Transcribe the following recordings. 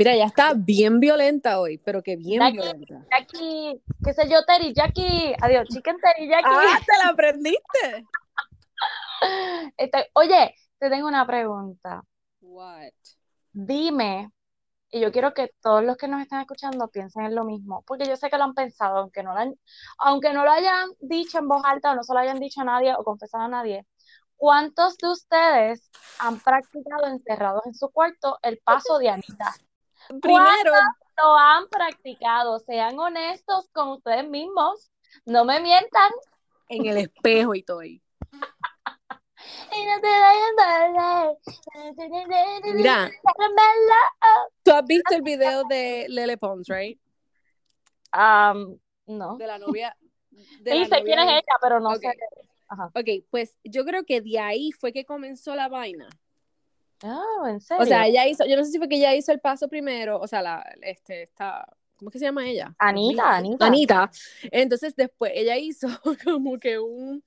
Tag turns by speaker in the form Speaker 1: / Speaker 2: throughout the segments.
Speaker 1: Mira, ya está bien violenta hoy, pero que bien
Speaker 2: Jackie,
Speaker 1: violenta.
Speaker 2: Jackie, qué sé yo, Terry, Jackie, adiós, chicken Terry, Jackie.
Speaker 1: Ah, te la aprendiste.
Speaker 2: Este, oye, te tengo una pregunta.
Speaker 1: What?
Speaker 2: Dime, y yo quiero que todos los que nos están escuchando piensen en lo mismo, porque yo sé que lo han pensado, aunque no lo, han- aunque no lo hayan dicho en voz alta o no se lo hayan dicho a nadie o confesado a nadie. ¿Cuántos de ustedes han practicado encerrados en su cuarto el paso de Anita?
Speaker 1: Primero,
Speaker 2: Lo han practicado, sean honestos con ustedes mismos, no me mientan.
Speaker 1: en el espejo y todo ahí.
Speaker 2: Y no te vayan a perder.
Speaker 1: Mira, tú has visto el video de Lele Pons, right?
Speaker 2: Um, no.
Speaker 1: De la novia. de
Speaker 2: Sí,
Speaker 1: la
Speaker 2: sé
Speaker 1: novia
Speaker 2: quién es ella, pero no
Speaker 1: Ok.
Speaker 2: sé. Ajá.
Speaker 1: Ok, pues yo creo que de ahí fue que comenzó la vaina.
Speaker 2: Oh, ¿en serio?
Speaker 1: O sea, ella hizo, yo no sé si fue que ella hizo el paso primero, o sea, la, este, esta, ¿cómo es que se llama ella?
Speaker 2: Anita, Anita.
Speaker 1: Anita. Entonces después ella hizo como que un,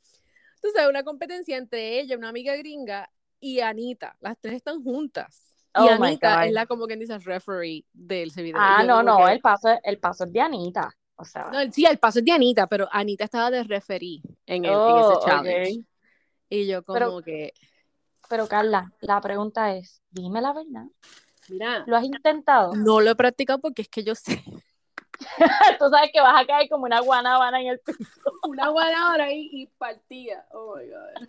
Speaker 1: tú sabes, una competencia entre ella, una amiga gringa, y Anita. Las tres están juntas.
Speaker 2: Oh
Speaker 1: y Anita es la como quien dice referee del ese video.
Speaker 2: Ah,
Speaker 1: yo
Speaker 2: no, no,
Speaker 1: que-
Speaker 2: el paso, el paso es de Anita. O sea,
Speaker 1: No, sí, el paso es de Anita, pero Anita estaba de referee en, el, en
Speaker 2: Oh,
Speaker 1: ese challenge.
Speaker 2: ok.
Speaker 1: Y yo como
Speaker 2: Pero-
Speaker 1: que,
Speaker 2: Pero Carla, la pregunta es, dime la verdad.
Speaker 1: mira,
Speaker 2: ¿Lo has intentado?
Speaker 1: no lo he practicado porque es que yo sé
Speaker 2: Tú sabes que vas a caer como una guanábana en el piso.
Speaker 1: una hora ahí y partía. Oh my god.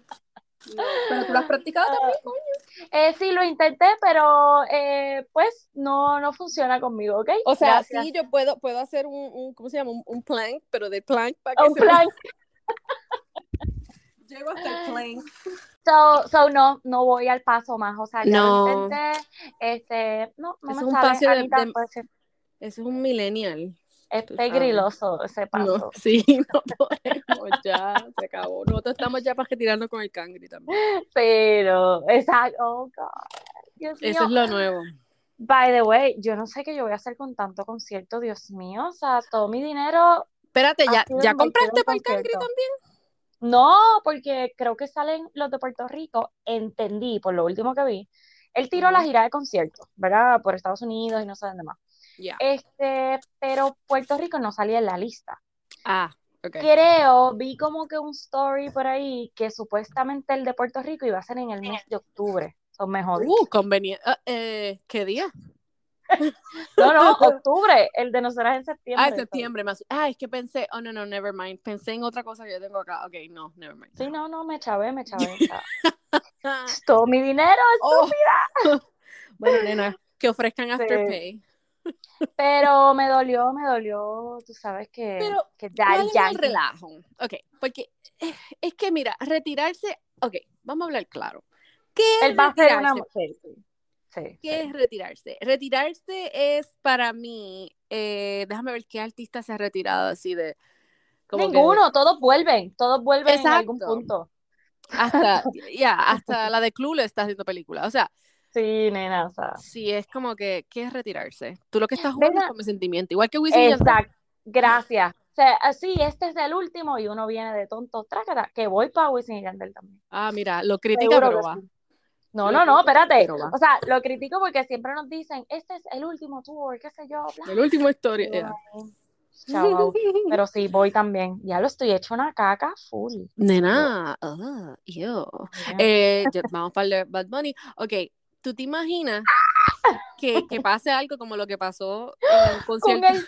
Speaker 1: No, pero tú lo has practicado también, coño.
Speaker 2: Eh, sí, lo intenté, pero eh, pues no, no funciona conmigo, ¿ok?
Speaker 1: O sea,
Speaker 2: Gracias.
Speaker 1: sí, yo puedo, puedo hacer un, un, ¿cómo se llama? Un, un plank, pero de plank para que
Speaker 2: Un
Speaker 1: se
Speaker 2: plan.
Speaker 1: Llego hasta el plank.
Speaker 2: So, so no, no voy al paso más. O sea, ya
Speaker 1: No.
Speaker 2: lo intenté. Este, no, no
Speaker 1: Es
Speaker 2: me
Speaker 1: un paso de-
Speaker 2: Anita,
Speaker 1: de-
Speaker 2: pues,
Speaker 1: es un millennial.
Speaker 2: es
Speaker 1: tú sabes.
Speaker 2: pegriloso ese paso.
Speaker 1: No, sí, no podemos ya, se acabó. Nosotros estamos ya para retirarnos con el cangri también.
Speaker 2: Pero, exacto. Oh, God. Dios mío.
Speaker 1: Eso es lo nuevo.
Speaker 2: By the way, yo no sé qué yo voy a hacer con tanto concierto, Dios mío. O sea, todo mi dinero.
Speaker 1: Espérate, ¿ya, ya compraste para el cangri también?
Speaker 2: No, porque creo que salen los de Puerto Rico. Entendí, por lo último que vi. Él tiró la gira de conciertos, ¿verdad? Por Estados Unidos y no sé dónde más. Este, pero Puerto Rico no salía en la lista.
Speaker 1: Ah, ok.
Speaker 2: Creo, vi como que un story por ahí que supuestamente el de Puerto Rico iba a ser en el mes de octubre. Son mejores.
Speaker 1: Uh, conveniente. Ah, eh, ¿Qué día?
Speaker 2: No, no, octubre. El de nosotros es en septiembre.
Speaker 1: Ah, en septiembre más. Ah, es que pensé, oh no, no, never mind. Pensé en otra cosa que yo tengo acá. Ok, no, never mind.
Speaker 2: Sí, no, no, me chavé, me chavé. Todo mi dinero,
Speaker 1: Oh. bueno, nena, que ofrezcan Afterpay.
Speaker 2: pero me dolió, me dolió, tú sabes que,
Speaker 1: Pero,
Speaker 2: que
Speaker 1: ¿Cuál
Speaker 2: Daddy
Speaker 1: es el
Speaker 2: Yankee-
Speaker 1: relajo? Ok, porque es que mira, retirarse, ok, vamos a hablar claro. ¿Qué es
Speaker 2: Él va a hacer una...
Speaker 1: retirarse?
Speaker 2: Sí,
Speaker 1: ¿Qué
Speaker 2: sí.
Speaker 1: es retirarse? Retirarse es para mí, eh, déjame ver qué artista se ha retirado así de... como que
Speaker 2: Ninguno, todos vuelven, todos vuelven en algún
Speaker 1: Exacto.
Speaker 2: punto.
Speaker 1: hasta, ya, hasta la de Clueless está haciendo película. O sea,
Speaker 2: Sí, nena, o sea.
Speaker 1: sí, es como que, ¿qué es retirarse? Tú lo que estás jugando es con mi sentimiento. Igual que Wisin y.
Speaker 2: Exacto, gracias. O sea, así, este es el último y uno viene de tonto, trácata, que voy para Wisin y Yandel también.
Speaker 1: Ah, mira, lo critica,
Speaker 2: Seguro
Speaker 1: pero
Speaker 2: que
Speaker 1: va.
Speaker 2: sí. No, no, no, espérate. O sea, lo critico porque siempre nos dicen, este es el último tour, qué sé yo, bla.
Speaker 1: El último historia.
Speaker 2: Pero sí, voy también. Ya lo estoy hecho una caca full.
Speaker 1: Nena, ah, ew. Eh, ya- vamos para el de Bad Bunny. Ok, ¿tú te imaginas que, que pase algo como lo que pasó en el
Speaker 2: Con el,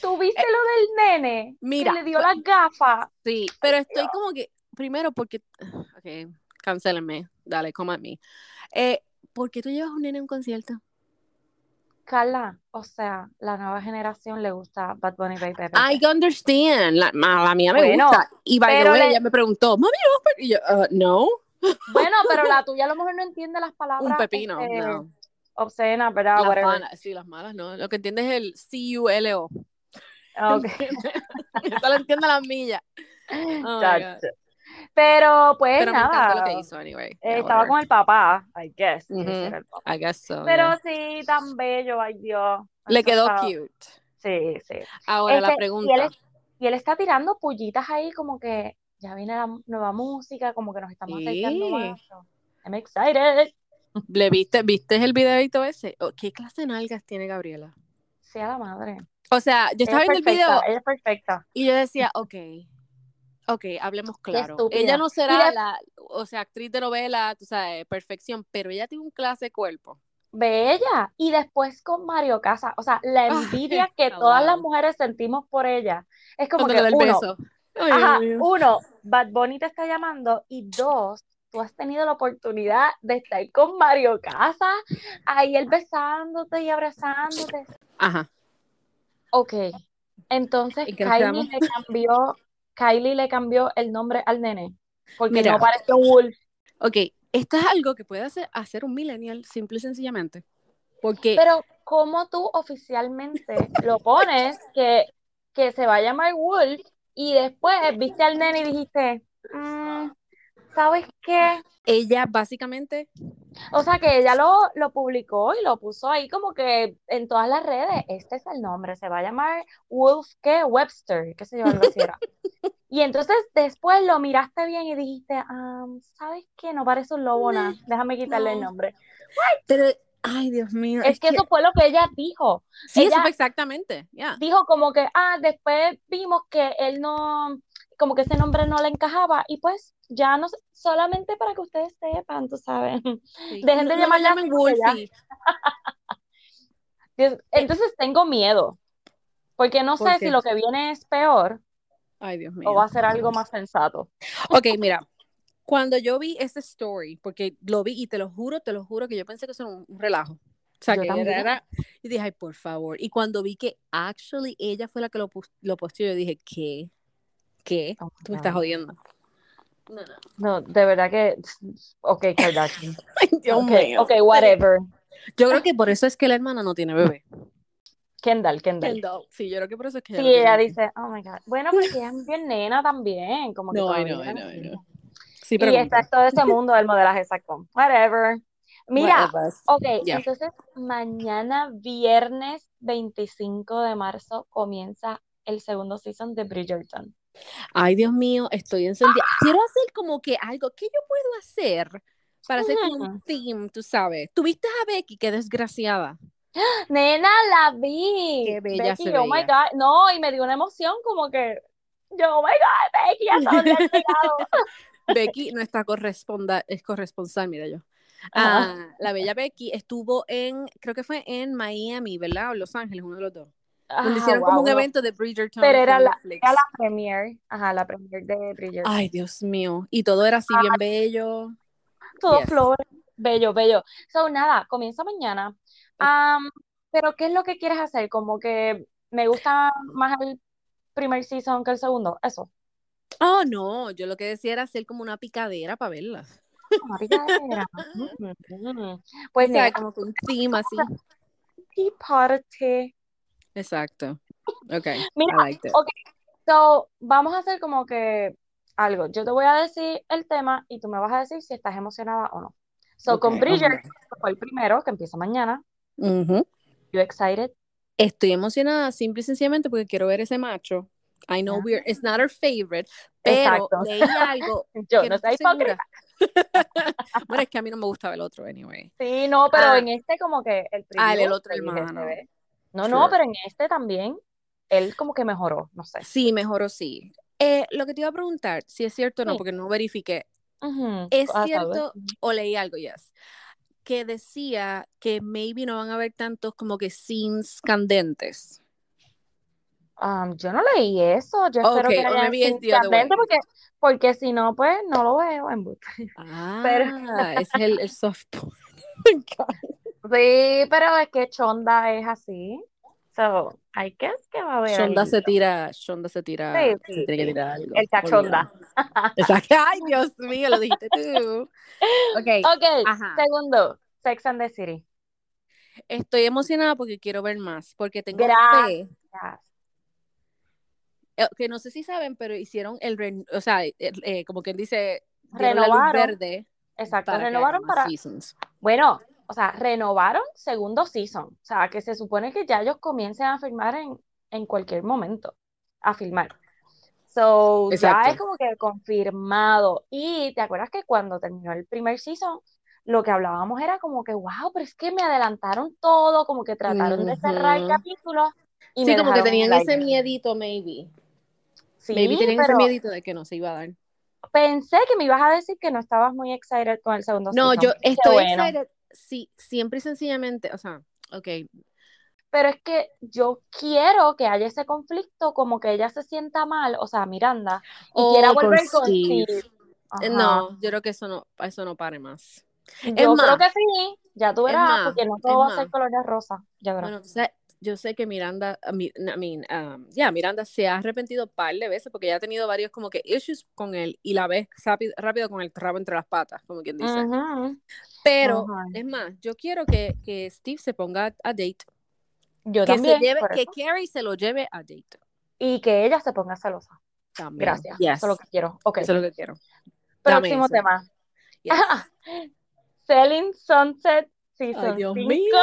Speaker 2: ¿tuviste lo del nene?
Speaker 1: Mira,
Speaker 2: que le dio las gafas.
Speaker 1: Sí, pero estoy como que, primero porque, ok, cancélenme, dale, come at me. Eh, ¿por qué tú llevas un nene a un concierto?
Speaker 2: Carla, o sea, la nueva generación le gusta Bad Bunny Baby Pepe.
Speaker 1: I understand, la, la mía me
Speaker 2: Bueno,
Speaker 1: gusta. Y by the
Speaker 2: pero
Speaker 1: way,
Speaker 2: le-
Speaker 1: ella me preguntó, mami, ¿no? vas pa-?" Y yo, "Uh, no,
Speaker 2: Bueno, pero la tuya a lo mejor no entiende las palabras
Speaker 1: un pepino,
Speaker 2: este,
Speaker 1: no.
Speaker 2: obscenas, ¿verdad?
Speaker 1: Las malas, sí, las malas, no. Lo que entiende es el C-U-L-O.
Speaker 2: Ah, ok.
Speaker 1: Eso lo entiende la milla. Oh.
Speaker 2: Pero pues
Speaker 1: Pero me encantó
Speaker 2: nada,
Speaker 1: lo que hizo, anyway.
Speaker 2: eh, estaba con el papá, I guess. ese era el papá.
Speaker 1: I guess so,
Speaker 2: Pero
Speaker 1: yeah.
Speaker 2: sí, tan bello, ay Dios.
Speaker 1: Le quedó
Speaker 2: está-
Speaker 1: cute.
Speaker 2: Sí, sí.
Speaker 1: Ahora la
Speaker 2: Este,
Speaker 1: pregunta.
Speaker 2: Y él, y él está tirando pullitas ahí como que ya viene la nueva música, como que nos estamos acercando
Speaker 1: Sí.
Speaker 2: más. so, I'm excited.
Speaker 1: ¿Le viste, viste el videito ese? Oh, ¿Qué clase de nalgas tiene Gabriela?
Speaker 2: Sí, a la madre.
Speaker 1: O sea, yo estaba
Speaker 2: Ella
Speaker 1: viendo
Speaker 2: es
Speaker 1: el video
Speaker 2: perfecta, ella es perfecta.
Speaker 1: y yo decía, ok, ok, hablemos claro. Ella no será la, o sea, actriz de novela, tú sabes, perfección, pero ella tiene un clase de cuerpo.
Speaker 2: Bella. Y después con Mario Casa, o sea, la
Speaker 1: Ay,
Speaker 2: envidia que todas las mujeres sentimos por ella. Es como
Speaker 1: Cuando
Speaker 2: que uno,
Speaker 1: beso. Ay,
Speaker 2: ajá, uno, Bad Bunny te está llamando y dos, tú has tenido la oportunidad de estar con Mario Casa, ahí él besándote y abrazándote.
Speaker 1: Ajá.
Speaker 2: Ok, entonces
Speaker 1: ¿En qué nos
Speaker 2: Kylie le cambió, Kylie le cambió el nombre al nene, porque
Speaker 1: Mira.
Speaker 2: no parece un wolf.
Speaker 1: Ok, esto es algo que puede hacer, hacer un millennial, simple y sencillamente. Porque,
Speaker 2: Pero ¿cómo tú oficialmente lo pones que, que se va a llamar Wolf y después viste al nene y dijiste, "Mm, ¿sabes qué?
Speaker 1: ella básicamente,
Speaker 2: O sea que ella lo, lo publicó y lo puso ahí como que en todas las redes, este es el nombre, se va a llamar Wolf, ¿qué? Webster, qué sé yo, algo así era. Y entonces después lo miraste bien y dijiste, "Ah, ¿sabes qué? No parece un lobo nada, déjame quitarle el
Speaker 1: no.
Speaker 2: nombre.
Speaker 1: pero, ay, Dios mío,
Speaker 2: Es que eso fue lo que ella dijo.
Speaker 1: sí, eso fue exactamente, ya.
Speaker 2: dijo como que, ah, después vimos que él no, como que ese nombre no le encajaba y pues ya no, solamente para que ustedes sepan, tú sabes.
Speaker 1: Sí.
Speaker 2: Dejen
Speaker 1: No-
Speaker 2: de
Speaker 1: no
Speaker 2: llamarla ya-
Speaker 1: Wolfie.
Speaker 2: Entonces tengo miedo, porque no
Speaker 1: ¿Por
Speaker 2: sé
Speaker 1: qué?
Speaker 2: si lo que viene es peor
Speaker 1: Ay, Dios mío.
Speaker 2: o va a ser algo más sensato.
Speaker 1: Ok, mira, cuando yo vi ese story, porque lo vi y te lo juro, te lo juro que yo pensé que eso era un, un relajo. O sea,
Speaker 2: Yo
Speaker 1: que era, era- y dije, ay, por favor. Y cuando vi que actually ella fue la que lo, lo posteó, yo dije, ¿qué? ¿Qué?
Speaker 2: Oh,
Speaker 1: Tú me estás
Speaker 2: no.
Speaker 1: jodiendo. No, no.
Speaker 2: No, de verdad que, ok, Kardashian.
Speaker 1: Ay, Dios
Speaker 2: Ok,
Speaker 1: mío.
Speaker 2: ok, whatever.
Speaker 1: Yo creo que por eso es que la hermana no tiene bebé.
Speaker 2: Kendall, Kendall.
Speaker 1: Kendall. Sí, yo creo que por eso es que
Speaker 2: Sí,
Speaker 1: no
Speaker 2: ella
Speaker 1: bebé.
Speaker 2: dice, oh my God. Bueno, porque ella es bien nena también, como que
Speaker 1: No, I know, I know, I
Speaker 2: no-
Speaker 1: know. Sí, pero
Speaker 2: Y está todo ese mundo del modelaje, exacto. Whatever. Mira, ok,
Speaker 1: Ya.
Speaker 2: entonces mañana, viernes 25 de marzo, comienza el segundo season de Bridgerton.
Speaker 1: Ay, Dios mío, estoy encendida. Quiero hacer como que algo. ¿Qué yo puedo hacer para hacer un theme, tú sabes? ¿Tuviste a Becky? Qué desgraciada.
Speaker 2: Nena, la vi.
Speaker 1: Qué bella
Speaker 2: Becky,
Speaker 1: se
Speaker 2: oh my. God. No, y me dio una emoción como que, yo, oh my God, Becky, hasta dónde has llegado.
Speaker 1: Becky, nuestra corresponda es corresponsal, mira yo. Ah, la bella Becky estuvo en, creo que fue en Miami, ¿verdad? O Los Ángeles, uno de los dos. Donde
Speaker 2: Ah,
Speaker 1: hicieron como un evento de Bridgerton.
Speaker 2: Pero era la,
Speaker 1: Netflix.
Speaker 2: era la premiere, ajá, la premiere de Bridgerton.
Speaker 1: Ay, Dios mío. Y todo era así bien bello.
Speaker 2: Todo
Speaker 1: Yes.
Speaker 2: flores. Bello, bello. So, nada, comienza mañana. Pero, ¿qué es lo que quieres hacer? Como que me gusta más el primer season que el segundo. Eso.
Speaker 1: Oh, no, yo lo que decía era hacer como una picadera para verla.
Speaker 2: Una picadera. Mm, mm. Pues,
Speaker 1: o sea,
Speaker 2: nena,
Speaker 1: como que theme así.
Speaker 2: party.
Speaker 1: Exacto. Ok,
Speaker 2: Mira,
Speaker 1: I liked it.
Speaker 2: ok, so, vamos a hacer como que algo. Yo te voy a decir el tema y tú me vas a decir si estás emocionada o no. So, con Bridger,
Speaker 1: ver.
Speaker 2: fue el primero que empieza mañana.
Speaker 1: Ujú.
Speaker 2: You excited?
Speaker 1: Estoy emocionada simple y sencillamente porque quiero ver ese macho. I know we're, it's not our favorite, pero
Speaker 2: Exacto.
Speaker 1: leí algo
Speaker 2: Yo
Speaker 1: que
Speaker 2: no
Speaker 1: estoy
Speaker 2: hipócrita.
Speaker 1: segura. bueno, es que a mí no me gustaba el otro, anyway.
Speaker 2: Sí, no, pero
Speaker 1: Ah.
Speaker 2: en este como que el
Speaker 1: Ah, el otro hermano.
Speaker 2: ve. No, no, pero en este también, él como que mejoró, no sé.
Speaker 1: Sí, mejor sí. Eh, lo que te iba a preguntar, si es cierto o no,
Speaker 2: Sí.
Speaker 1: porque no verifiqué. ¿Es
Speaker 2: Ah,
Speaker 1: cierto o leí algo, yes? Que decía que maybe no van a haber tantos como que scenes candentes.
Speaker 2: Um, yo no leí eso, yo espero
Speaker 1: Ok,
Speaker 2: que haya scenes candentes porque, porque si no, pues no lo veo en boot.
Speaker 1: Ah, ese es el, el soft.
Speaker 2: Sí, pero es que Chonda es así. So, I guess que va a haber
Speaker 1: Shonda
Speaker 2: algo.
Speaker 1: se tira, Shonda se tira,
Speaker 2: Sí,
Speaker 1: se
Speaker 2: sí,
Speaker 1: tiene que tirar algo.
Speaker 2: El cachonda.
Speaker 1: Exacto. Ay, Dios mío, lo dijiste tú. Ok,
Speaker 2: Ok,
Speaker 1: Ajá.
Speaker 2: segundo, Sex and the City.
Speaker 1: estoy emocionada porque quiero ver más, porque tengo
Speaker 2: Gracias.
Speaker 1: fe. eh, Que no sé si saben, pero hicieron el, o sea, eh, eh, como quien dice, dieron la luz
Speaker 2: Renovaron.
Speaker 1: verde
Speaker 2: Exacto,
Speaker 1: para
Speaker 2: renovaron para,
Speaker 1: seasons.
Speaker 2: bueno, o sea, renovaron segundo season. O sea, que se supone que ya ellos comiencen a filmar en, en cualquier momento, a filmar. So, ya
Speaker 1: Exacto.
Speaker 2: es como que confirmado. Y te acuerdas que cuando terminó el primer season, lo que hablábamos era como que, wow, pero es que me adelantaron todo, como que trataron de cerrar el capítulo. Y
Speaker 1: Sí, como que tenían ese miedito, maybe.
Speaker 2: Sí,
Speaker 1: maybe tenían ese miedito de que no se iba a dar.
Speaker 2: pensé que me ibas a decir que no estabas muy excited con el segundo
Speaker 1: No,
Speaker 2: season.
Speaker 1: yo
Speaker 2: Qué
Speaker 1: estoy
Speaker 2: bueno.
Speaker 1: excited, sí, siempre y sencillamente, o sea, ok,
Speaker 2: Pero es que yo quiero que haya ese conflicto, como que ella se sienta mal, o sea, Miranda, y quiera
Speaker 1: Oh, con
Speaker 2: volver con
Speaker 1: Steve.
Speaker 2: Steve.
Speaker 1: Eh,
Speaker 2: Ajá.
Speaker 1: No, yo creo que eso no, eso no pare más.
Speaker 2: Yo
Speaker 1: Es
Speaker 2: creo
Speaker 1: más,
Speaker 2: que sí, ya tú verás, porque no todo va a ser color de rosa, ya verás.
Speaker 1: Bueno, yo sé que Miranda, I mean, um, ya, Miranda se ha arrepentido un par de veces porque ya ha tenido varios como que issues con él y la ves rápido, rápido con el rabo entre las patas, como quien dice. Pero, es más, yo quiero que, que Steve se ponga a date,
Speaker 2: Yo
Speaker 1: que se
Speaker 2: también,
Speaker 1: lleve,
Speaker 2: por
Speaker 1: que. Carrie se lo lleve a date
Speaker 2: Y que ella se ponga celosa.
Speaker 1: también.
Speaker 2: Gracias,
Speaker 1: Yes,
Speaker 2: eso es lo que quiero. Ok,
Speaker 1: eso es lo que quiero.
Speaker 2: Próximo
Speaker 1: eso.
Speaker 2: tema.
Speaker 1: Yes.
Speaker 2: Selling Sunset
Speaker 1: Ay,
Speaker 2: Season
Speaker 1: Dios
Speaker 2: 5,
Speaker 1: mío.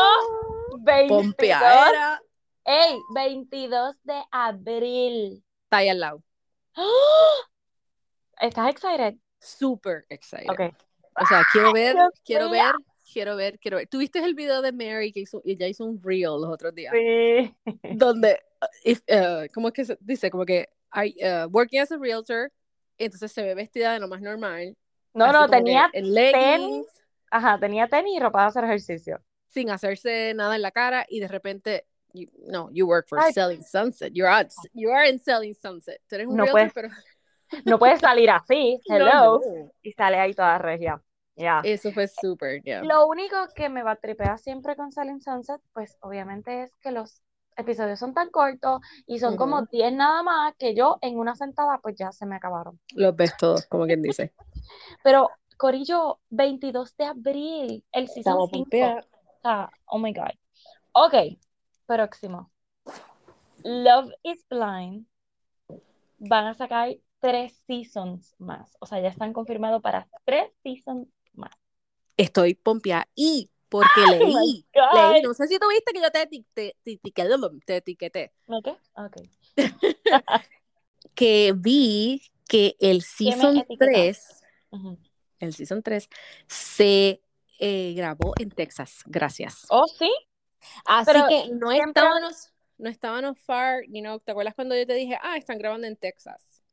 Speaker 2: 22,
Speaker 1: Pompeadera.
Speaker 2: ey, 22 de abril.
Speaker 1: Está ahí al lado.
Speaker 2: ¡Ah! ¿Estás excited?
Speaker 1: Super excited.
Speaker 2: Ok.
Speaker 1: O sea, quiero ver, quiero ver, quiero ver, quiero ver. ¿Tuviste el video de Mary que hizo, ella hizo un reel los otros días?
Speaker 2: Sí.
Speaker 1: Donde, uh, if, uh, ¿cómo es que se dice? Como que, I, uh, working as a realtor, entonces se ve vestida de lo más normal.
Speaker 2: No, no, tenía tenis. Ajá, tenía tenis y ropa de hacer ejercicio.
Speaker 1: Sin hacerse nada en la cara, y de repente, you, no, you work for
Speaker 2: Ay.
Speaker 1: Selling Sunset. You're at, you are in Selling Sunset. Tú eres un
Speaker 2: No
Speaker 1: realtor,
Speaker 2: puedes
Speaker 1: pero
Speaker 2: No puedes salir así, hello,
Speaker 1: no.
Speaker 2: y sale ahí toda regia. Ya.
Speaker 1: Eso fue súper, yeah.
Speaker 2: Lo único que me va a tripear siempre con Selling Sunset, pues obviamente es que los episodios son tan cortos y son como
Speaker 1: Ujú.
Speaker 2: 10 nada más que yo en una sentada pues ya se me acabaron.
Speaker 1: Los ves todos, como quien dice.
Speaker 2: Pero Corillo, 22 de abril, el season
Speaker 1: Estamos
Speaker 2: 5. Sea, oh my God. Ok, próximo. Love is Blind. Van a sacar tres seasons más. O sea, ya están confirmados para tres seasons más.
Speaker 1: Estoy pompeada. Y porque
Speaker 2: Oh
Speaker 1: leí, leí, no sé si tuviste que yo te, eti- te, etiqueté, te etiqueté,
Speaker 2: ¿Ok? Ok.
Speaker 1: que vi que el season
Speaker 2: etiquetaste?
Speaker 1: 3,
Speaker 2: Ujú.
Speaker 1: el season 3, se eh, grabó en Texas. Gracias.
Speaker 2: Oh, sí.
Speaker 1: Así
Speaker 2: pero
Speaker 1: que no estábamos, no estábamos far, you know, ¿te acuerdas cuando yo te dije, ah, están grabando en Texas?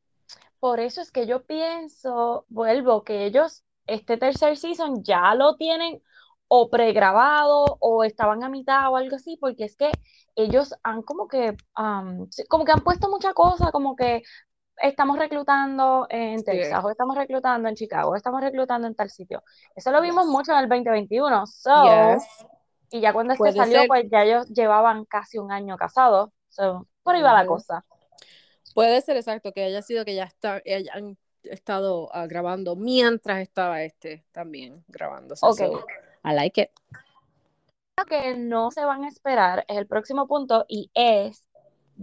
Speaker 2: Por eso es que yo pienso, vuelvo, que ellos este tercer season ya lo tienen o pregrabado o estaban a mitad o algo así, porque es que ellos han como que, sí, como que han puesto mucha cosa, como que estamos reclutando en
Speaker 1: Sí.
Speaker 2: Texas, o estamos reclutando en Chicago, o estamos reclutando en tal sitio. Eso lo vimos
Speaker 1: Yes.
Speaker 2: mucho en el 2021, so,
Speaker 1: Yes.
Speaker 2: y ya cuando este salió,
Speaker 1: ser.
Speaker 2: pues ya ellos llevaban casi un año casados, so, por ahí va la cosa.
Speaker 1: Puede ser exacto que haya sido que ya está, hayan estado ah, grabando mientras estaba este también grabándose.
Speaker 2: Ok.
Speaker 1: So, I like it.
Speaker 2: Lo que no se van a esperar es el próximo punto y es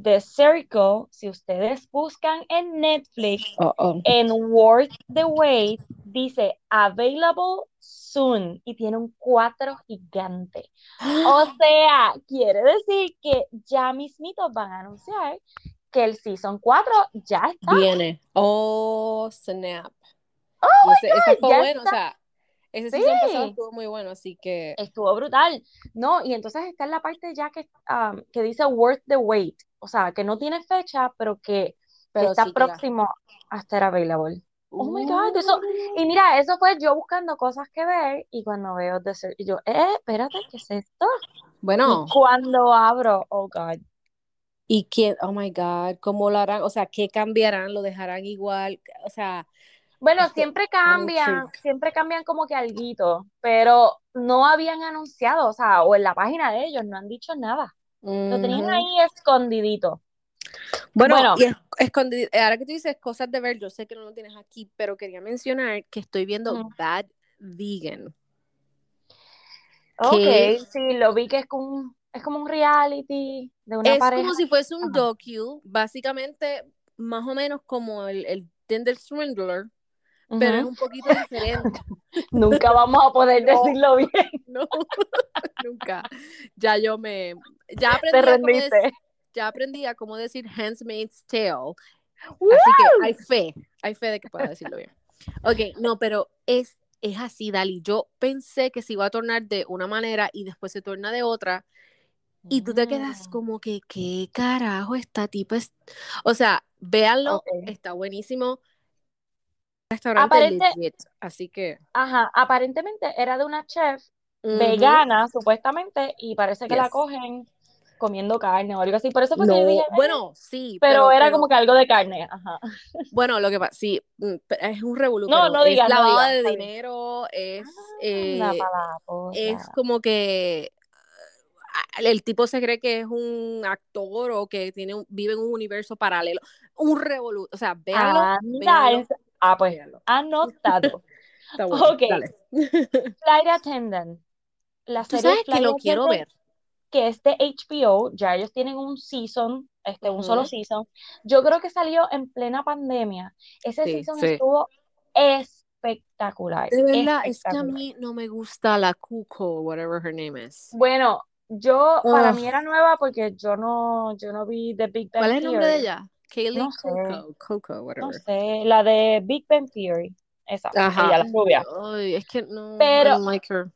Speaker 2: The Circle. Si ustedes buscan en Netflix,
Speaker 1: oh.
Speaker 2: en Worth the Wait, dice Available Soon y tiene un 4 gigante. O sea, quiere decir que ya mismitos van a anunciar que el Season 4 ya está.
Speaker 1: Viene. Oh, snap.
Speaker 2: Oh
Speaker 1: ese, ese fue
Speaker 2: ya
Speaker 1: bueno,
Speaker 2: está.
Speaker 1: o sea, ese
Speaker 2: Sí.
Speaker 1: pasado estuvo muy bueno, así que
Speaker 2: Estuvo brutal. No, y entonces está en la parte ya que, um, que dice Worth the Wait. O sea, que no tiene fecha, pero que,
Speaker 1: pero
Speaker 2: está
Speaker 1: sí que la-
Speaker 2: próximo a estar available. Oh my God, eso-. Y mira, eso fue yo buscando cosas que ver y cuando veo The Cir- y yo, eh, espérate, ¿qué es esto?
Speaker 1: Bueno,
Speaker 2: Y cuando abro, oh God.
Speaker 1: ¿y quién? Oh my God, ¿cómo lo harán? O sea, ¿qué cambiarán? ¿Lo dejarán igual? O sea,
Speaker 2: Bueno,
Speaker 1: Esto-
Speaker 2: siempre cambian,
Speaker 1: intrigued.
Speaker 2: siempre cambian como que alguito, pero no habían anunciado, o sea, o en la página de ellos no han dicho nada. Lo tenían ahí escondidito.
Speaker 1: Bueno,
Speaker 2: Bueno.
Speaker 1: y es- ahora que tú dices cosas de ver, yo sé que no lo tienes aquí, pero quería mencionar que estoy viendo. Bad Vegan.
Speaker 2: Ok,
Speaker 1: que-
Speaker 2: sí, lo vi que es como un, es como un reality de una
Speaker 1: es
Speaker 2: pareja.
Speaker 1: como si fuese un
Speaker 2: Ajá.
Speaker 1: docu, básicamente más o menos como el, el Tinder Swindler, pero es un poquito diferente.
Speaker 2: Nunca vamos a poder
Speaker 1: No.
Speaker 2: decirlo bien.
Speaker 1: No, nunca. Ya yo me, ya aprendí,
Speaker 2: Te
Speaker 1: a cómo ya aprendí a cómo decir Handmaid's Tale.
Speaker 2: ¡Woo!
Speaker 1: Así que hay fe, hay fe de que pueda decirlo bien. Ok, no, pero es es así, Dali. Yo pensé que se iba a tornar de una manera y después se torna de otra. Y tú te quedas
Speaker 2: Mm,
Speaker 1: como que, ¿qué carajo esta tipa es? O sea, véanlo,
Speaker 2: ok.
Speaker 1: está buenísimo. Restaurante
Speaker 2: Aparente,
Speaker 1: legit, así que,
Speaker 2: ajá, aparentemente era de una chef vegana, supuestamente, y parece que la cogen comiendo carne o algo así. Por eso fue que yo dije,
Speaker 1: No, bueno, sí,
Speaker 2: pero
Speaker 1: pero,
Speaker 2: era como que algo de carne, ajá.
Speaker 1: bueno, lo que pasa, sí, mm, es un revolú,
Speaker 2: No, no
Speaker 1: es
Speaker 2: digas, no
Speaker 1: lavado
Speaker 2: digas,
Speaker 1: de dinero, es,
Speaker 2: Anda
Speaker 1: eh, es como que ah, el tipo se cree que es un actor o que tiene un- vive en un universo paralelo, un revolú, o sea, véanlo,
Speaker 2: ah, pues,
Speaker 1: véanlo.
Speaker 2: Anotado.
Speaker 1: Está bueno,
Speaker 2: Ok,
Speaker 1: dale.
Speaker 2: Flight Attendant. La
Speaker 1: Tú
Speaker 2: serie
Speaker 1: sabes que
Speaker 2: Flight
Speaker 1: lo quiero ver.
Speaker 2: que es de HBO, ya ellos tienen un season, este, un solo season. Yo creo que salió en plena pandemia. Ese
Speaker 1: Sí,
Speaker 2: season
Speaker 1: sí.
Speaker 2: estuvo espectacular,
Speaker 1: De verdad, es que a mí no me gusta la Cuco, whatever her name is.
Speaker 2: Bueno, yo, para mí era nueva porque yo no, yo no vi The Big Bang
Speaker 1: ¿Cuál es el nombre de ella? Kaylee
Speaker 2: No sé,
Speaker 1: Coco, Coco,
Speaker 2: no
Speaker 1: whatever.
Speaker 2: sé, la de Big Bang Theory, esa,
Speaker 1: Ajá.
Speaker 2: ella, la rubia.
Speaker 1: Ay, es que no, I
Speaker 2: Pero,
Speaker 1: don't like her.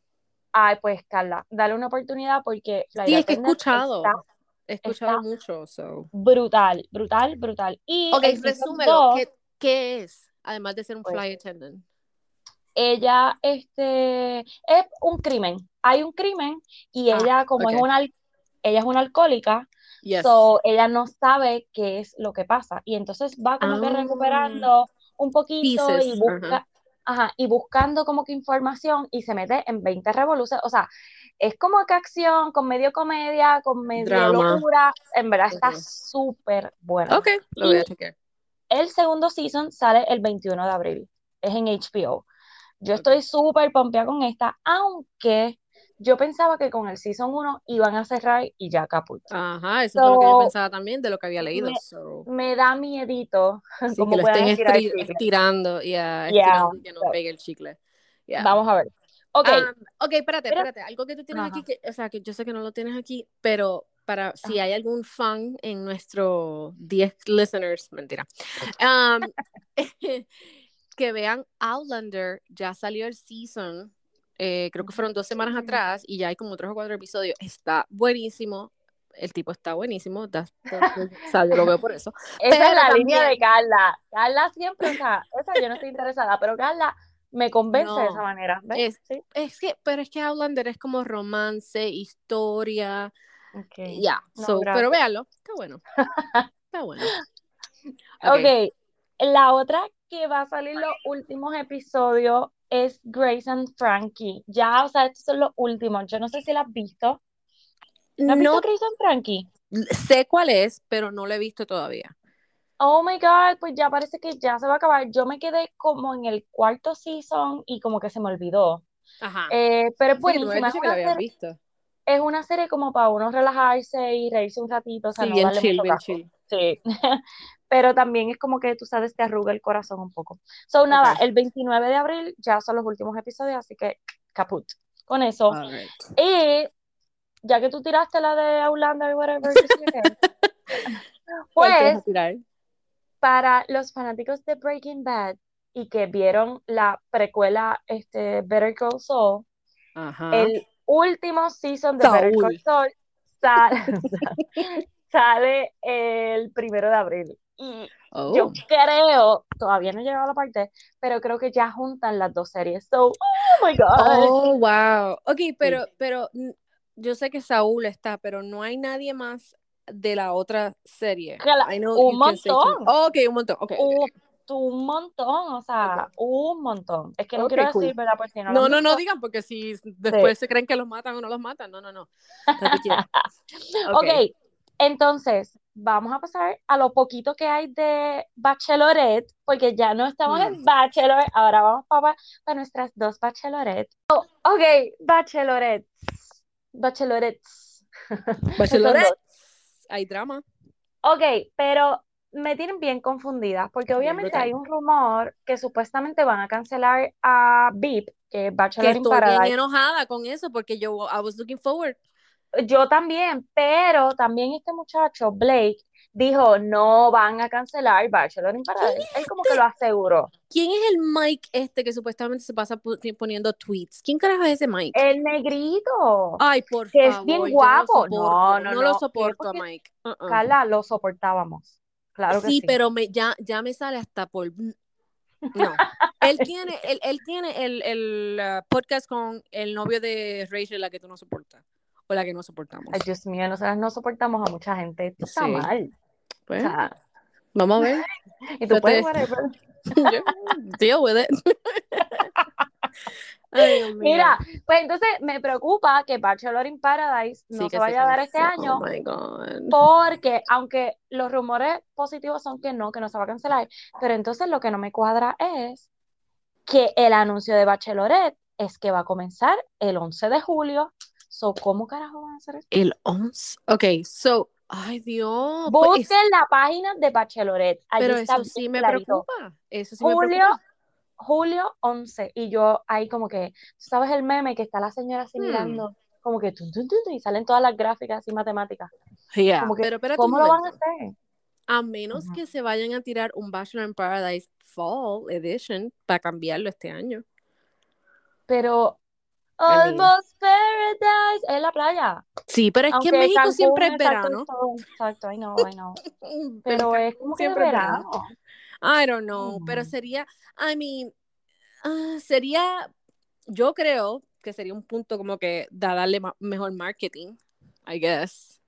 Speaker 2: ay, pues, Carla, dale una oportunidad porque Flight
Speaker 1: Sí, es que he
Speaker 2: está,
Speaker 1: escuchado, he escuchado
Speaker 2: está
Speaker 1: mucho, so.
Speaker 2: brutal, brutal, brutal. Y
Speaker 1: Ok, resúmelo,
Speaker 2: 2,
Speaker 1: ¿qué, qué es? Además de ser un
Speaker 2: pues,
Speaker 1: flight attendant.
Speaker 2: ella, este, es un crimen. Hay un crimen y
Speaker 1: Ah,
Speaker 2: ella, como es
Speaker 1: ok.
Speaker 2: una, ella es una alcohólica,
Speaker 1: Yes.
Speaker 2: so ella no sabe qué es lo que pasa. Y entonces va como que
Speaker 1: Ah,
Speaker 2: recuperando un poquito y busca, ajá, y buscando como que información y se mete en 20 revoluciones. O sea, es como que acción, con medio comedia, con medio
Speaker 1: Drama.
Speaker 2: locura. En verdad está súper buena.
Speaker 1: Ok, lo voy a chequear.
Speaker 2: el segundo season sale el 21 de abril. Es en HBO. Yo estoy súper pompeada con esta, aunque yo pensaba que con el season 1 iban a cerrar y ya caput.
Speaker 1: Ajá, eso fue lo que yo
Speaker 2: So,
Speaker 1: pensaba también de lo que había leído.
Speaker 2: me,
Speaker 1: So.
Speaker 2: me da miedito
Speaker 1: Sí, que
Speaker 2: cómo
Speaker 1: lo estén
Speaker 2: estirar chicle.
Speaker 1: estirando,
Speaker 2: Yeah,
Speaker 1: estirando y que no
Speaker 2: so,
Speaker 1: pegue el chicle. Yeah.
Speaker 2: vamos a ver. Ok,
Speaker 1: Um, ok, espérate, espérate. Algo que tú tienes aquí, que, o sea, que yo sé que no lo tienes aquí, pero para si hay algún fan en nuestros 10 listeners, mentira, um, que vean Outlander, ya salió el season, eh, creo que fueron dos semanas atrás y ya hay como tres o cuatro episodios. Está buenísimo. El tipo está buenísimo, o sea, yo lo veo por eso.
Speaker 2: Esa es la línea de Carla. Carla siempre, o sea, esa yo no estoy interesada, pero Carla me convence de esa manera, ¿ves?
Speaker 1: es,
Speaker 2: Sí.
Speaker 1: es que, pero es que Outlander es como romance, historia,
Speaker 2: Ok.
Speaker 1: ya,
Speaker 2: No,
Speaker 1: so, pero véanlo, está bueno, está bueno. Ok,
Speaker 2: Ok, la otra que va a salir los últimos episodios es Grace and Frankie. Ya, o sea, estos son los últimos. Yo no sé si la has visto. ¿No has visto
Speaker 1: no
Speaker 2: Grace and Frankie?
Speaker 1: sé cuál es, pero no lo he visto todavía.
Speaker 2: Oh my God, pues ya parece que ya se va a acabar. Yo me quedé como en el cuarto season y como que se me olvidó.
Speaker 1: Ajá.
Speaker 2: Eh, pero es
Speaker 1: Sí, que tú me la
Speaker 2: serie,
Speaker 1: visto.
Speaker 2: Es una serie como para uno relajarse y reírse un ratito, o sea,
Speaker 1: Sí,
Speaker 2: no
Speaker 1: bien
Speaker 2: darle
Speaker 1: chill,
Speaker 2: mucho
Speaker 1: bien
Speaker 2: casco.
Speaker 1: chill.
Speaker 2: Sí. Pero también es como que tú sabes, te arruga el corazón un poco. So, nada, el 29 de abril ya son los últimos episodios, así que caput. Con eso. Y ya que tú tiraste la de Outlander y whatever, qué sé yo qué,
Speaker 1: ¿Cuál te vas a
Speaker 2: pues para los fanáticos de Breaking Bad y que vieron la precuela este, Better Call Saul,
Speaker 1: Ajá.
Speaker 2: el último season de Better Call. Saul sale, sale el primero de abril. Y yo
Speaker 1: Oh.
Speaker 2: creo, todavía no he llegado a la parte, pero creo que ya juntan las dos series. So, oh my God.
Speaker 1: Oh, wow. Ok,
Speaker 2: Sí.
Speaker 1: pero, pero mm, yo sé que Saúl está, pero no hay nadie más de la otra serie.
Speaker 2: Un montón.
Speaker 1: Oh, ok, un montón. Ok, ok,
Speaker 2: Un,
Speaker 1: ok.
Speaker 2: Un montón, o sea, un montón. Es que no quiero
Speaker 1: cool.
Speaker 2: decir, ¿verdad? Por si no
Speaker 1: No, no, no digan porque si después se creen que los matan o no los matan. No, no, no. Quiero. Ok.
Speaker 2: Entonces vamos a pasar a lo poquito que hay de Bachelorette, porque ya no estamos en Bachelor, ahora vamos para, para nuestras dos Bachelorette. Oh, ok, Bachelorette.
Speaker 1: Bachelorette.
Speaker 2: dos.
Speaker 1: Hay drama.
Speaker 2: Ok, pero me tienen bien confundida, porque obviamente hay un rumor que supuestamente van a cancelar a VIP, que es
Speaker 1: Que
Speaker 2: Bachelor in
Speaker 1: estoy bien enojada con eso porque yo I was looking forward.
Speaker 2: Yo también, pero también este muchacho, Blake, dijo, no van a cancelar Bachelor in Paradise. Él como que lo aseguró.
Speaker 1: ¿Quién es el Mike este que supuestamente se pasa poniendo tweets? ¿Quién carajo es ese Mike?
Speaker 2: El negrito.
Speaker 1: Ay, por
Speaker 2: que es
Speaker 1: favor.
Speaker 2: bien
Speaker 1: yo no lo
Speaker 2: guapo.
Speaker 1: soporto,
Speaker 2: No, no,
Speaker 1: lo
Speaker 2: no,
Speaker 1: soporto a Mike. Uh-uh.
Speaker 2: Carla, lo soportábamos. Claro que sí.
Speaker 1: sí, pero me, ya, ya me sale hasta por. No. él tiene, él, él tiene el, el uh, podcast con el novio de Rachel, la que tú no soportas. O la que no soportamos.
Speaker 2: Ay, Dios mío, nosotras no soportamos a mucha gente. Esto está
Speaker 1: Sí.
Speaker 2: mal. O
Speaker 1: Pues,
Speaker 2: sea,
Speaker 1: vamos a ver.
Speaker 2: y tú
Speaker 1: yo
Speaker 2: puedes,
Speaker 1: te-. Yo- Deal with it. Ay.
Speaker 2: Mira, pues entonces me preocupa que Bachelor in Paradise
Speaker 1: Sí,
Speaker 2: no
Speaker 1: que
Speaker 2: se vaya a dar este año
Speaker 1: Oh my God.
Speaker 2: porque aunque los rumores positivos son que no, que no se va a cancelar, pero entonces lo que no me cuadra es que el anuncio de Bachelorette es que va a comenzar el 11 de julio. So, ¿cómo carajo van a hacer eso?
Speaker 1: El 11. Ok, so. Ay, Dios. pues,
Speaker 2: Busquen la página de Bachelorette. Allí
Speaker 1: pero
Speaker 2: está
Speaker 1: eso sí me
Speaker 2: clarito.
Speaker 1: preocupa. Eso sí me
Speaker 2: Julio,
Speaker 1: preocupa.
Speaker 2: Julio 11. Y yo ahí como que, ¿tú sabes el meme que está la señora así
Speaker 1: Hmm.
Speaker 2: mirando? Como que tun, tun, tun, tun, y salen todas las gráficas y matemáticas.
Speaker 1: Yeah,
Speaker 2: Como que,
Speaker 1: pero
Speaker 2: ¿cómo lo van a hacer?
Speaker 1: A menos que se vayan a tirar un Bachelor in Paradise Fall Edition para cambiarlo este año.
Speaker 2: Pero
Speaker 1: I mean-
Speaker 2: Almost Paradise en la playa.
Speaker 1: Sí, pero es que en México
Speaker 2: Cancún,
Speaker 1: siempre es
Speaker 2: exacto,
Speaker 1: verano.
Speaker 2: todo, Exacto, I know, I know.
Speaker 1: Pero
Speaker 2: Pero es como que
Speaker 1: es
Speaker 2: verano.
Speaker 1: I don't know, pero sería, I mean, ah, sería, yo creo que sería un punto como que da darle ma- mejor marketing, I guess.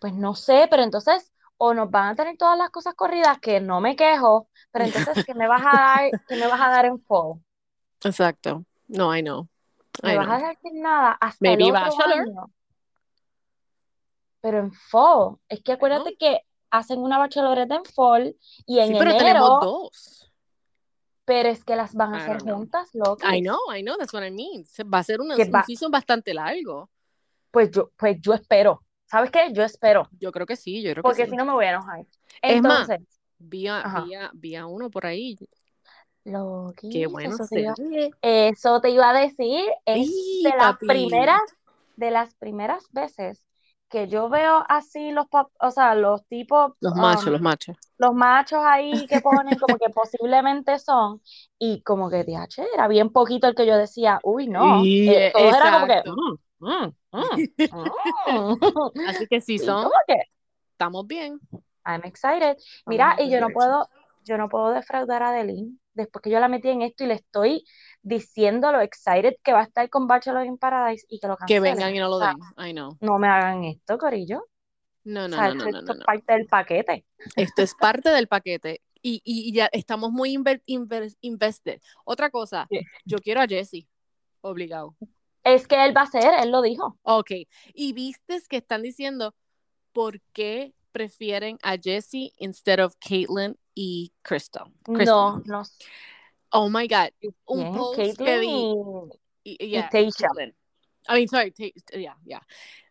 Speaker 2: Pues no sé, pero entonces, o nos van a tener todas las cosas corridas, que no me quejo, pero entonces, ¿qué me vas a dar, qué me vas a dar en fall?
Speaker 1: Exacto. No, I know.
Speaker 2: Me
Speaker 1: I
Speaker 2: vas
Speaker 1: know.
Speaker 2: a dejar sin nada hasta
Speaker 1: Maybe
Speaker 2: el otro
Speaker 1: Bachelor.
Speaker 2: año. Pero en fall, es que acuérdate que hacen una bachelorette en fall y en
Speaker 1: Sí, pero
Speaker 2: enero,
Speaker 1: tenemos dos.
Speaker 2: pero es que las van a
Speaker 1: I
Speaker 2: hacer juntas, loco.
Speaker 1: I know, I know, that's what I mean. Va a ser una,
Speaker 2: Que
Speaker 1: un
Speaker 2: va-
Speaker 1: season bastante largo.
Speaker 2: Pues yo, pues yo espero. ¿Sabes qué? Yo espero,
Speaker 1: Yo creo que sí, yo creo que
Speaker 2: porque
Speaker 1: sí.
Speaker 2: si no me voy a enojar.
Speaker 1: Es más,
Speaker 2: Entonces,
Speaker 1: Vi a,
Speaker 2: Ajá.
Speaker 1: vi a- vi a uno por ahí.
Speaker 2: lo que
Speaker 1: Qué bueno
Speaker 2: eso te iba, eso te iba a decir, es de las
Speaker 1: papi.
Speaker 2: primeras, de las primeras veces que yo veo así los, o sea, los tipos,
Speaker 1: Los
Speaker 2: um,
Speaker 1: machos, los machos.
Speaker 2: los machos ahí que ponen como que posiblemente son, y como que, DH, era bien poquito el que yo decía, uy, no,
Speaker 1: Y,
Speaker 2: eh, todos era como que, mm, mm, mm.
Speaker 1: Así que
Speaker 2: Sí,
Speaker 1: son,
Speaker 2: que,
Speaker 1: estamos bien.
Speaker 2: I'm excited. Mira, y yo no puedo, yo no puedo defraudar a Adeline después que yo la metí en esto y le estoy diciendo lo excited que va a estar con Bachelor in Paradise y que lo
Speaker 1: Que
Speaker 2: cancelen.
Speaker 1: vengan y no lo
Speaker 2: O sea,
Speaker 1: den. I know.
Speaker 2: no me hagan esto, Corillo.
Speaker 1: No,
Speaker 2: O
Speaker 1: no,
Speaker 2: sea,
Speaker 1: no, no,
Speaker 2: esto,
Speaker 1: no, no,
Speaker 2: es
Speaker 1: no.
Speaker 2: parte del paquete.
Speaker 1: Esto es parte del paquete. Y, y, ya estamos muy inver- inver- invested. Otra cosa, yo quiero a Jesse. Obligado.
Speaker 2: Es que él va a ser, él lo dijo.
Speaker 1: Ok. Y vistes que están diciendo por qué prefieren a Jesse instead of Caitlyn y Crystal.
Speaker 2: No, no
Speaker 1: Oh my God. Un post que vi.
Speaker 2: y,
Speaker 1: yeah. I mean, sorry, yeah, yeah.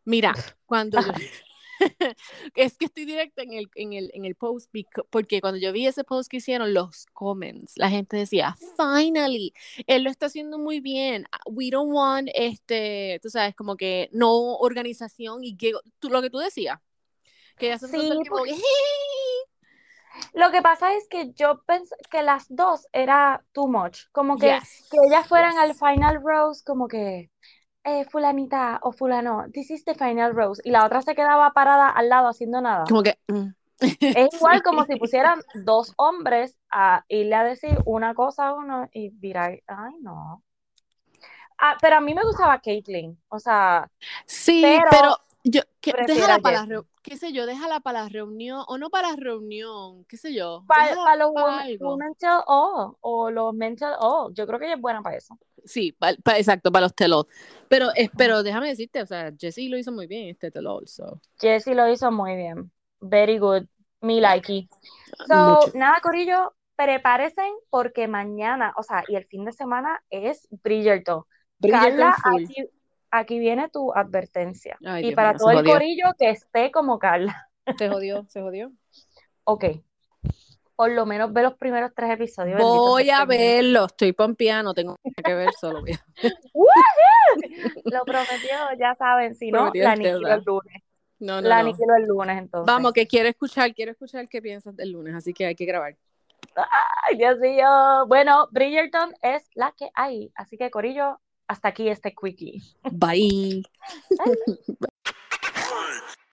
Speaker 1: Mira, cuando yo, es que estoy directa en el, en el, en el post porque cuando yo vi ese post que hicieron, los comments, la gente decía, finally, él lo está haciendo muy bien. We don't want, este, tú sabes, como que no organización y que, tú, lo que tú decías, que ya se
Speaker 2: Sí, porque-
Speaker 1: que,
Speaker 2: Lo que pasa es que yo pensé que las dos era too much. Como que,
Speaker 1: Yes,
Speaker 2: que ellas fueran
Speaker 1: yes.
Speaker 2: al final rose, como que, eh, fulanita o fulano, this is the final rose. Y la otra se quedaba parada al lado haciendo nada.
Speaker 1: como que, mm.
Speaker 2: Es igual como si pusieran dos hombres a irle a decir una cosa a uno y virar, ay no. Ah, pero a mí me gustaba Caitlyn, o sea,
Speaker 1: Sí,
Speaker 2: Pero
Speaker 1: pero, yo, que, déjala para la qué sé yo, déjala para la reunión, o no para la reunión, qué sé yo,
Speaker 2: para los
Speaker 1: para algo.
Speaker 2: tell all o los mental all, yo creo que ella es buena para eso.
Speaker 1: Sí, pa- pa- exacto, para los tell-all. Pero, pero déjame decirte, o sea, Jessie lo hizo muy bien este tell-all, so.
Speaker 2: Jessie lo hizo muy bien, very good, me likey. So,
Speaker 1: Mucho.
Speaker 2: nada, Corillo, prepárense porque mañana, o sea, y el fin de semana es Bridgerton.
Speaker 1: Bridgerton
Speaker 2: Carla. Aquí, viene tu advertencia.
Speaker 1: Ay,
Speaker 2: y
Speaker 1: Dios
Speaker 2: para todo el
Speaker 1: jodió.
Speaker 2: corillo que esté como Carla.
Speaker 1: Se jodió, se jodió.
Speaker 2: Ok. Por lo menos ve los primeros tres episodios.
Speaker 1: Voy a verlo, estoy pompeada, no tengo que ver, solo
Speaker 2: Lo prometido, ya saben, si no, la aniquilo el lunes.
Speaker 1: No, no,
Speaker 2: la
Speaker 1: no.
Speaker 2: aniquilo el lunes entonces.
Speaker 1: Vamos, que quiero escuchar, quiero escuchar qué piensas del lunes, así que hay que grabar.
Speaker 2: Ay, Dios mío. Bueno, Bridgerton es la que hay. Así que, Corillo, hasta aquí este quickie.
Speaker 1: Bye.